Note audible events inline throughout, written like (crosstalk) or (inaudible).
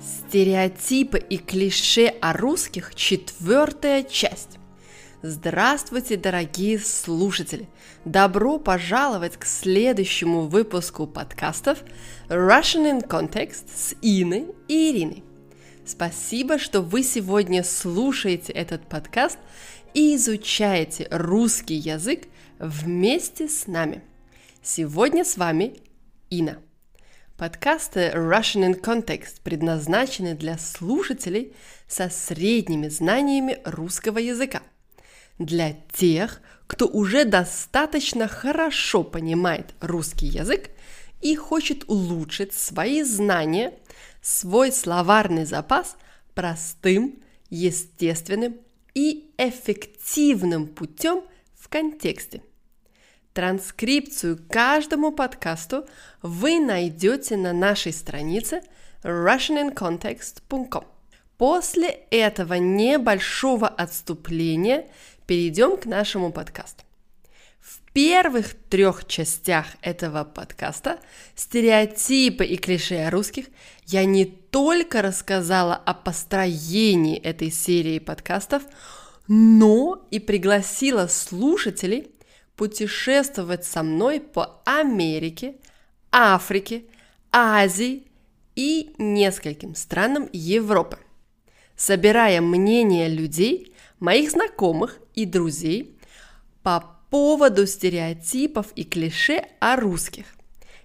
Стереотипы и клише о русских – четвертая часть. Здравствуйте, дорогие слушатели! Добро пожаловать к следующему выпуску подкастов Russian in Context с Иной и Ириной. Спасибо, что вы сегодня слушаете этот подкаст и изучаете русский язык вместе с нами. Сегодня с вами Ина – Подкасты Russian in Context предназначены для слушателей со средними знаниями русского языка. Для тех, кто уже достаточно хорошо понимает русский язык и хочет улучшить свои знания, свой словарный запас простым, естественным и эффективным путем в контексте – Транскрипцию каждому подкасту вы найдете на нашей странице russianincontext.com. После этого небольшого отступления перейдем к нашему подкасту. В первых трех частях этого подкаста стереотипы и клише о русских я не только рассказала о построении этой серии подкастов, но и пригласила слушателей путешествовать со мной по Америке, Африке, Азии и нескольким странам Европы, собирая мнения людей, моих знакомых и друзей по поводу стереотипов и клише о русских.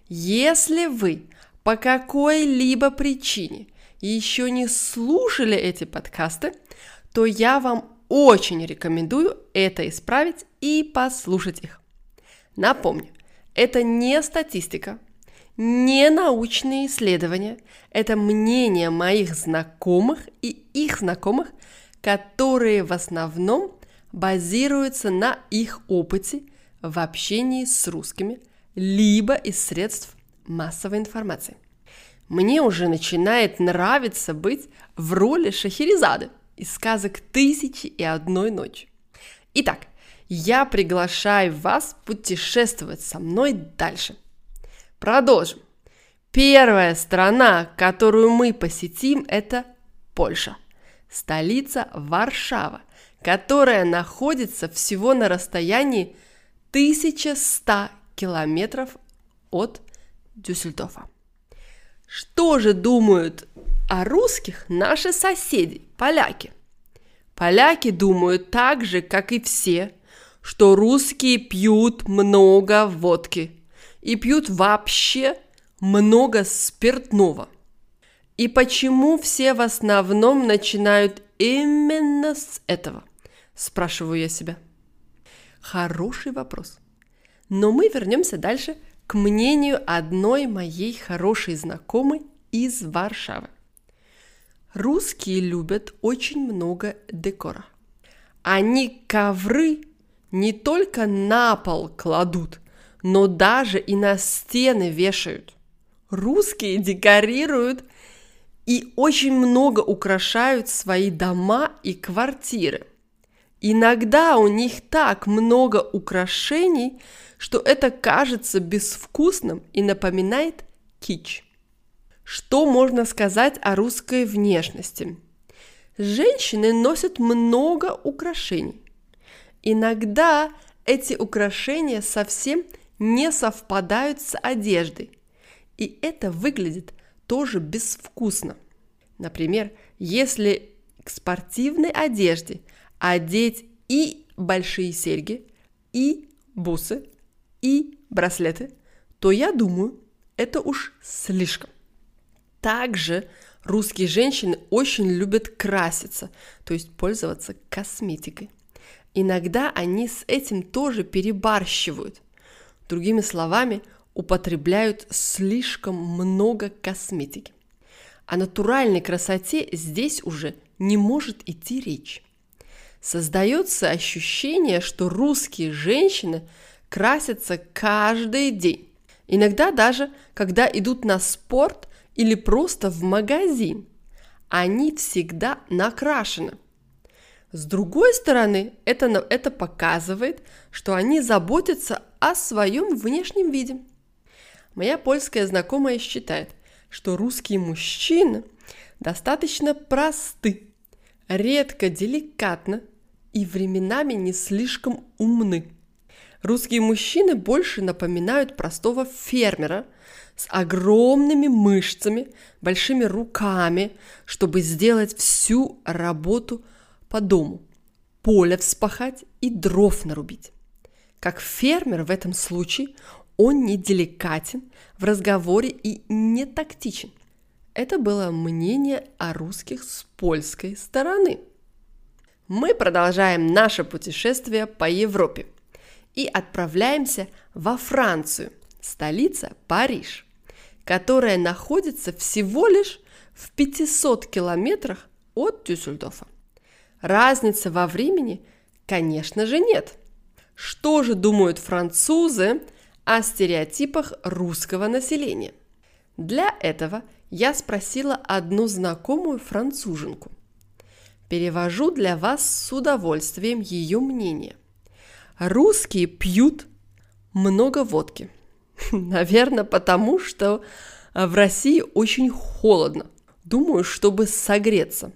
Если вы по какой-либо причине еще не слушали эти подкасты, то я вам очень рекомендую это исправить и послушать их. Напомню, это не статистика, не научные исследования, это мнение моих знакомых и их знакомых, которые в основном базируются на их опыте в общении с русскими, либо из средств массовой информации. Мне уже начинает нравиться быть в роли Шахерезады – из сказок «Тысячи и одной ночи». Итак, я приглашаю вас путешествовать со мной дальше. Продолжим. Первая страна, которую мы посетим, это Польша. Столица Варшава, которая находится всего на расстоянии 1100 километров от Дюссельдорфа. Что же думают о русских наши соседи, поляки. Поляки думают так же, как и все, что русские пьют много водки и пьют вообще много спиртного. И почему все в основном начинают именно с этого? Спрашиваю я себя. Хороший вопрос. Но мы вернемся дальше к мнению одной моей хорошей знакомой из Варшавы. Русские любят очень много декора. Они ковры не только на пол кладут, но даже и на стены вешают. Русские декорируют и очень много украшают свои дома и квартиры. Иногда у них так много украшений, что это кажется безвкусным и напоминает кич. Что можно сказать о русской внешности? Женщины носят много украшений. Иногда эти украшения совсем не совпадают с одеждой, и это выглядит тоже безвкусно. Например, если к спортивной одежде одеть и большие серьги, и бусы, и браслеты, то я думаю, это уж слишком. Также русские женщины очень любят краситься, то есть пользоваться косметикой. Иногда они с этим тоже перебарщивают. Другими словами, употребляют слишком много косметики. О натуральной красоте здесь уже не может идти речь. Создается ощущение, что русские женщины красятся каждый день. Иногда даже, когда идут на спорт – или просто в магазин. Они всегда накрашены. С другой стороны, это, это показывает, что они заботятся о своем внешнем виде. Моя польская знакомая считает, что русские мужчины достаточно просты, редко деликатны и временами не слишком умны. Русские мужчины больше напоминают простого фермера с огромными мышцами, большими руками, чтобы сделать всю работу по дому, поле вспахать и дров нарубить. Как фермер в этом случае он не деликатен в разговоре и не тактичен. Это было мнение о русских с польской стороны. Мы продолжаем наше путешествие по Европе и отправляемся во Францию, столица Париж, которая находится всего лишь в 500 километрах от Дюссельдорфа. Разницы во времени, конечно же, нет. Что же думают французы о стереотипах русского населения. Для этого я спросила одну знакомую француженку. Перевожу для вас с удовольствием ее мнение. Русские пьют много водки. (laughs) Наверное, потому что в России очень холодно. Думаю, чтобы согреться.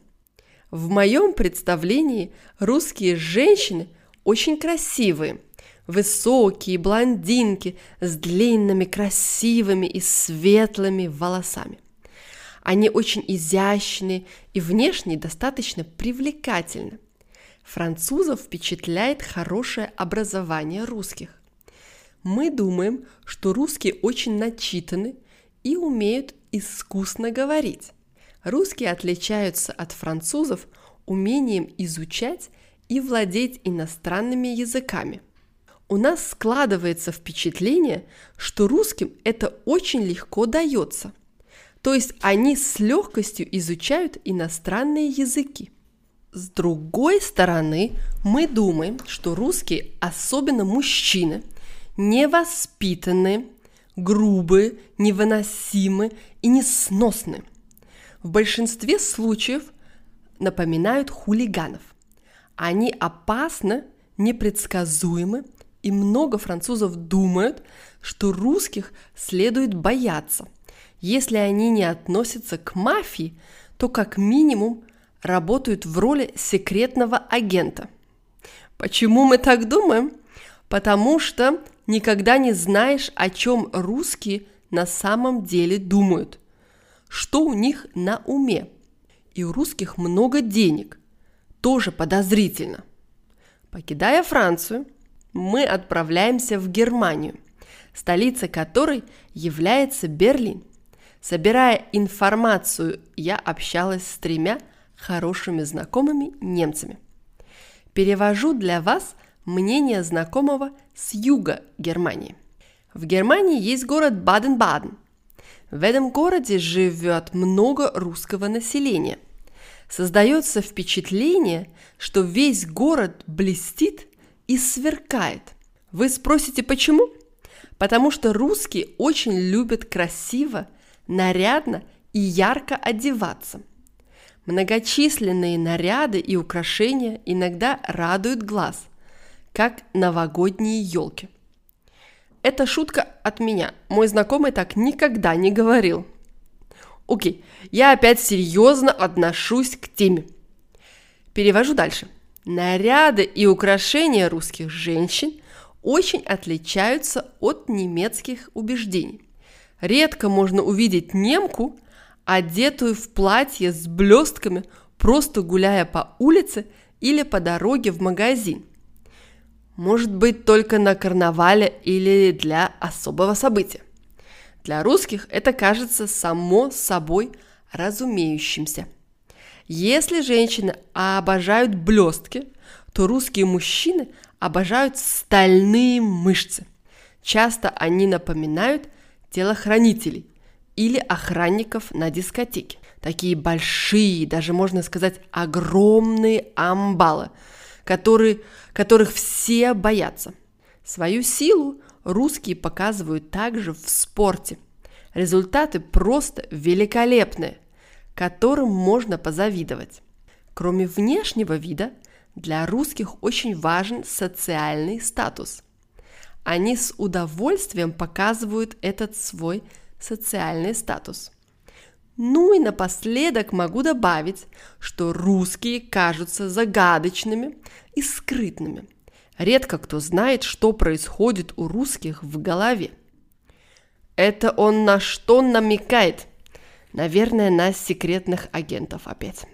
В моем представлении русские женщины очень красивые – высокие блондинки с длинными, красивыми и светлыми волосами. Они очень изящны и внешне достаточно привлекательны. Французов впечатляет хорошее образование русских. Мы думаем, что русские очень начитаны и умеют искусно говорить. Русские отличаются от французов умением изучать и владеть иностранными языками – у нас складывается впечатление, что русским это очень легко дается. То есть они с легкостью изучают иностранные языки. С другой стороны, мы думаем, что русские, особенно мужчины, невоспитанные, грубые, невыносимы и несносны. В большинстве случаев напоминают хулиганов. Они опасны, непредсказуемы и много французов думают, что русских следует бояться. Если они не относятся к мафии, то как минимум работают в роли секретного агента. Почему мы так думаем? Потому что никогда не знаешь, о чем русские на самом деле думают, что у них на уме. И у русских много денег, тоже подозрительно. Покидая Францию – мы отправляемся в Германию, столица которой является Берлин. Собирая информацию, я общалась с тремя хорошими знакомыми немцами. Перевожу для вас мнение знакомого с юга Германии. В Германии есть город Баден-Баден. В этом городе живет много русского населения. Создается впечатление, что весь город блестит и сверкает. Вы спросите, почему? Потому что русские очень любят красиво, нарядно и ярко одеваться. Многочисленные наряды и украшения иногда радуют глаз, как новогодние елки. Это шутка от меня. Мой знакомый так никогда не говорил. Окей, я опять серьезно отношусь к теме. Перевожу дальше – Наряды и украшения русских женщин очень отличаются от немецких убеждений. Редко можно увидеть немку, одетую в платье с блестками, просто гуляя по улице или по дороге в магазин. Может быть, только на карнавале или для особого события. Для русских это кажется само собой разумеющимся – если женщины обожают блестки, то русские мужчины обожают стальные мышцы. Часто они напоминают телохранителей или охранников на дискотеке. Такие большие, даже можно сказать огромные амбалы, которые, которых все боятся. Свою силу русские показывают также в спорте. Результаты просто великолепные – которым можно позавидовать. Кроме внешнего вида, для русских очень важен социальный статус. Они с удовольствием показывают этот свой социальный статус. Ну и напоследок могу добавить, что русские кажутся загадочными и скрытными. Редко кто знает, что происходит у русских в голове. Это он на что намекает? Наверное, на секретных агентов опять.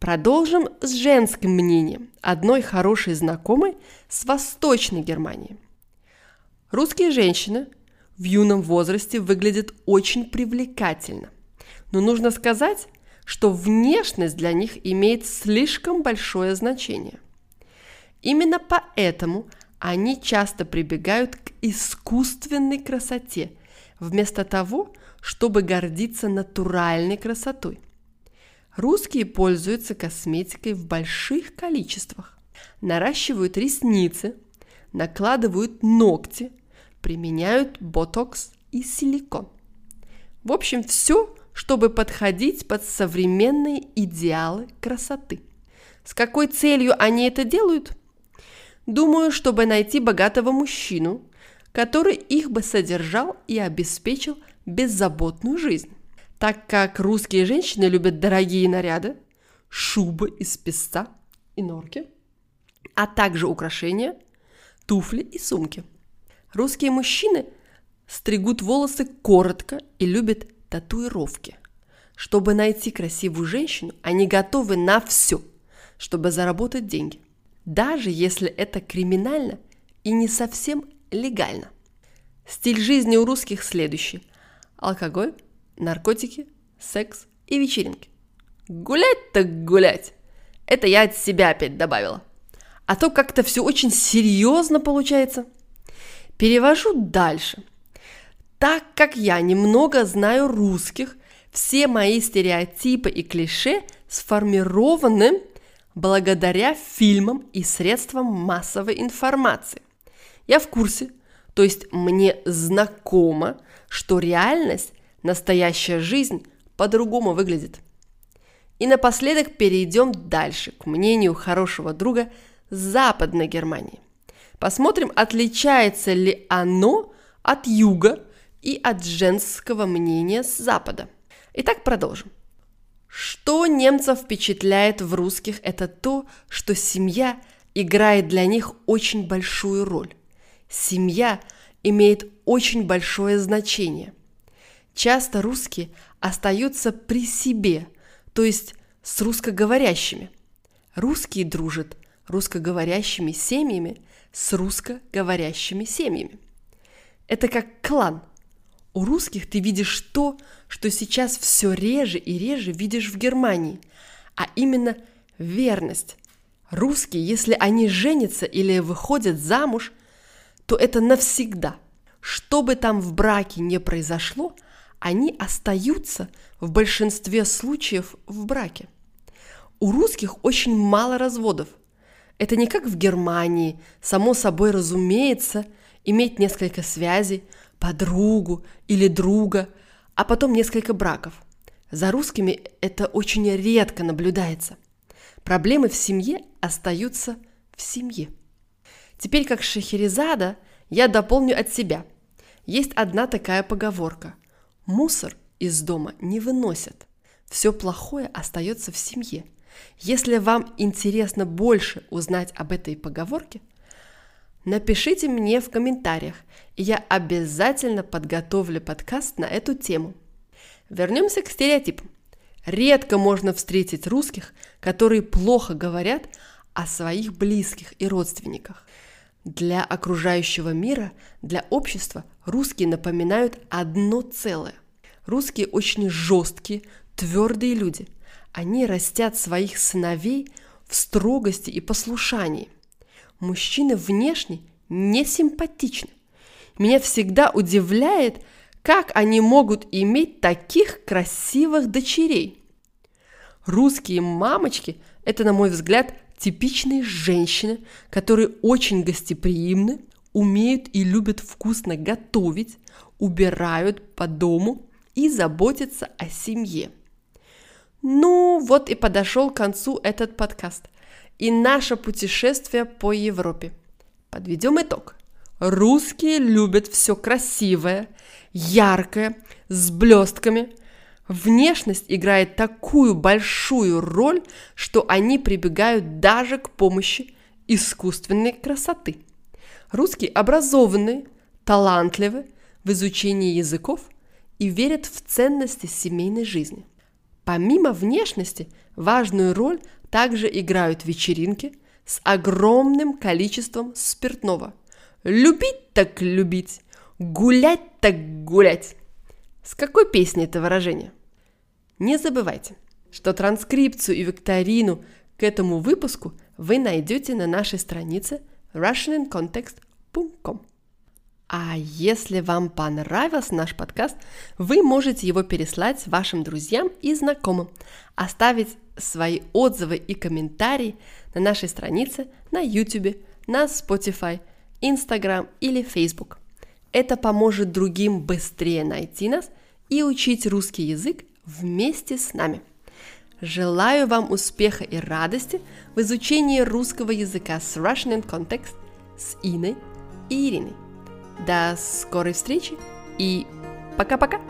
Продолжим с женским мнением одной хорошей знакомой с Восточной Германии. Русские женщины в юном возрасте выглядят очень привлекательно. Но нужно сказать, что внешность для них имеет слишком большое значение. Именно поэтому они часто прибегают к искусственной красоте, вместо того, чтобы гордиться натуральной красотой. Русские пользуются косметикой в больших количествах, наращивают ресницы, накладывают ногти, применяют ботокс и силикон. В общем, все, чтобы подходить под современные идеалы красоты. С какой целью они это делают? Думаю, чтобы найти богатого мужчину, который их бы содержал и обеспечил беззаботную жизнь. Так как русские женщины любят дорогие наряды, шубы из песца и норки, а также украшения, туфли и сумки. Русские мужчины стригут волосы коротко и любят татуировки. Чтобы найти красивую женщину, они готовы на все, чтобы заработать деньги. Даже если это криминально и не совсем легально. Стиль жизни у русских следующий. Алкоголь, наркотики, секс и вечеринки. Гулять так гулять. Это я от себя опять добавила. А то как-то все очень серьезно получается. Перевожу дальше. Так как я немного знаю русских, все мои стереотипы и клише сформированы благодаря фильмам и средствам массовой информации. Я в курсе, то есть мне знакомо, что реальность, настоящая жизнь по-другому выглядит. И напоследок перейдем дальше, к мнению хорошего друга Западной Германии. Посмотрим, отличается ли оно от юга и от женского мнения с запада. Итак, продолжим. Что немцев впечатляет в русских, это то, что семья играет для них очень большую роль. Семья имеет очень большое значение. Часто русские остаются при себе, то есть с русскоговорящими. Русские дружат русскоговорящими семьями с русскоговорящими семьями. Это как клан. У русских ты видишь то, что сейчас все реже и реже видишь в Германии, а именно верность. Русские, если они женятся или выходят замуж, то это навсегда. Что бы там в браке не произошло, они остаются в большинстве случаев в браке. У русских очень мало разводов. Это не как в Германии, само собой разумеется, иметь несколько связей, подругу или друга – а потом несколько браков. За русскими это очень редко наблюдается. Проблемы в семье остаются в семье. Теперь, как Шахерезада, я дополню от себя. Есть одна такая поговорка. Мусор из дома не выносят. Все плохое остается в семье. Если вам интересно больше узнать об этой поговорке, Напишите мне в комментариях, и я обязательно подготовлю подкаст на эту тему. Вернемся к стереотипам. Редко можно встретить русских, которые плохо говорят о своих близких и родственниках. Для окружающего мира, для общества русские напоминают одно целое. Русские очень жесткие, твердые люди. Они растят своих сыновей в строгости и послушании – мужчины внешне не симпатичны. Меня всегда удивляет, как они могут иметь таких красивых дочерей. Русские мамочки – это, на мой взгляд, типичные женщины, которые очень гостеприимны, умеют и любят вкусно готовить, убирают по дому и заботятся о семье. Ну, вот и подошел к концу этот подкаст и наше путешествие по Европе. Подведем итог. Русские любят все красивое, яркое, с блестками. Внешность играет такую большую роль, что они прибегают даже к помощи искусственной красоты. Русские образованные, талантливы в изучении языков и верят в ценности семейной жизни. Помимо внешности, важную роль также играют вечеринки с огромным количеством спиртного. Любить так любить, гулять так гулять. С какой песни это выражение? Не забывайте, что транскрипцию и викторину к этому выпуску вы найдете на нашей странице russianincontext.com. А если вам понравился наш подкаст, вы можете его переслать вашим друзьям и знакомым, оставить свои отзывы и комментарии на нашей странице на YouTube, на Spotify, Instagram или Facebook. Это поможет другим быстрее найти нас и учить русский язык вместе с нами. Желаю вам успеха и радости в изучении русского языка с Russian in Context с Иной и Ириной. До скорой встречи и пока-пока!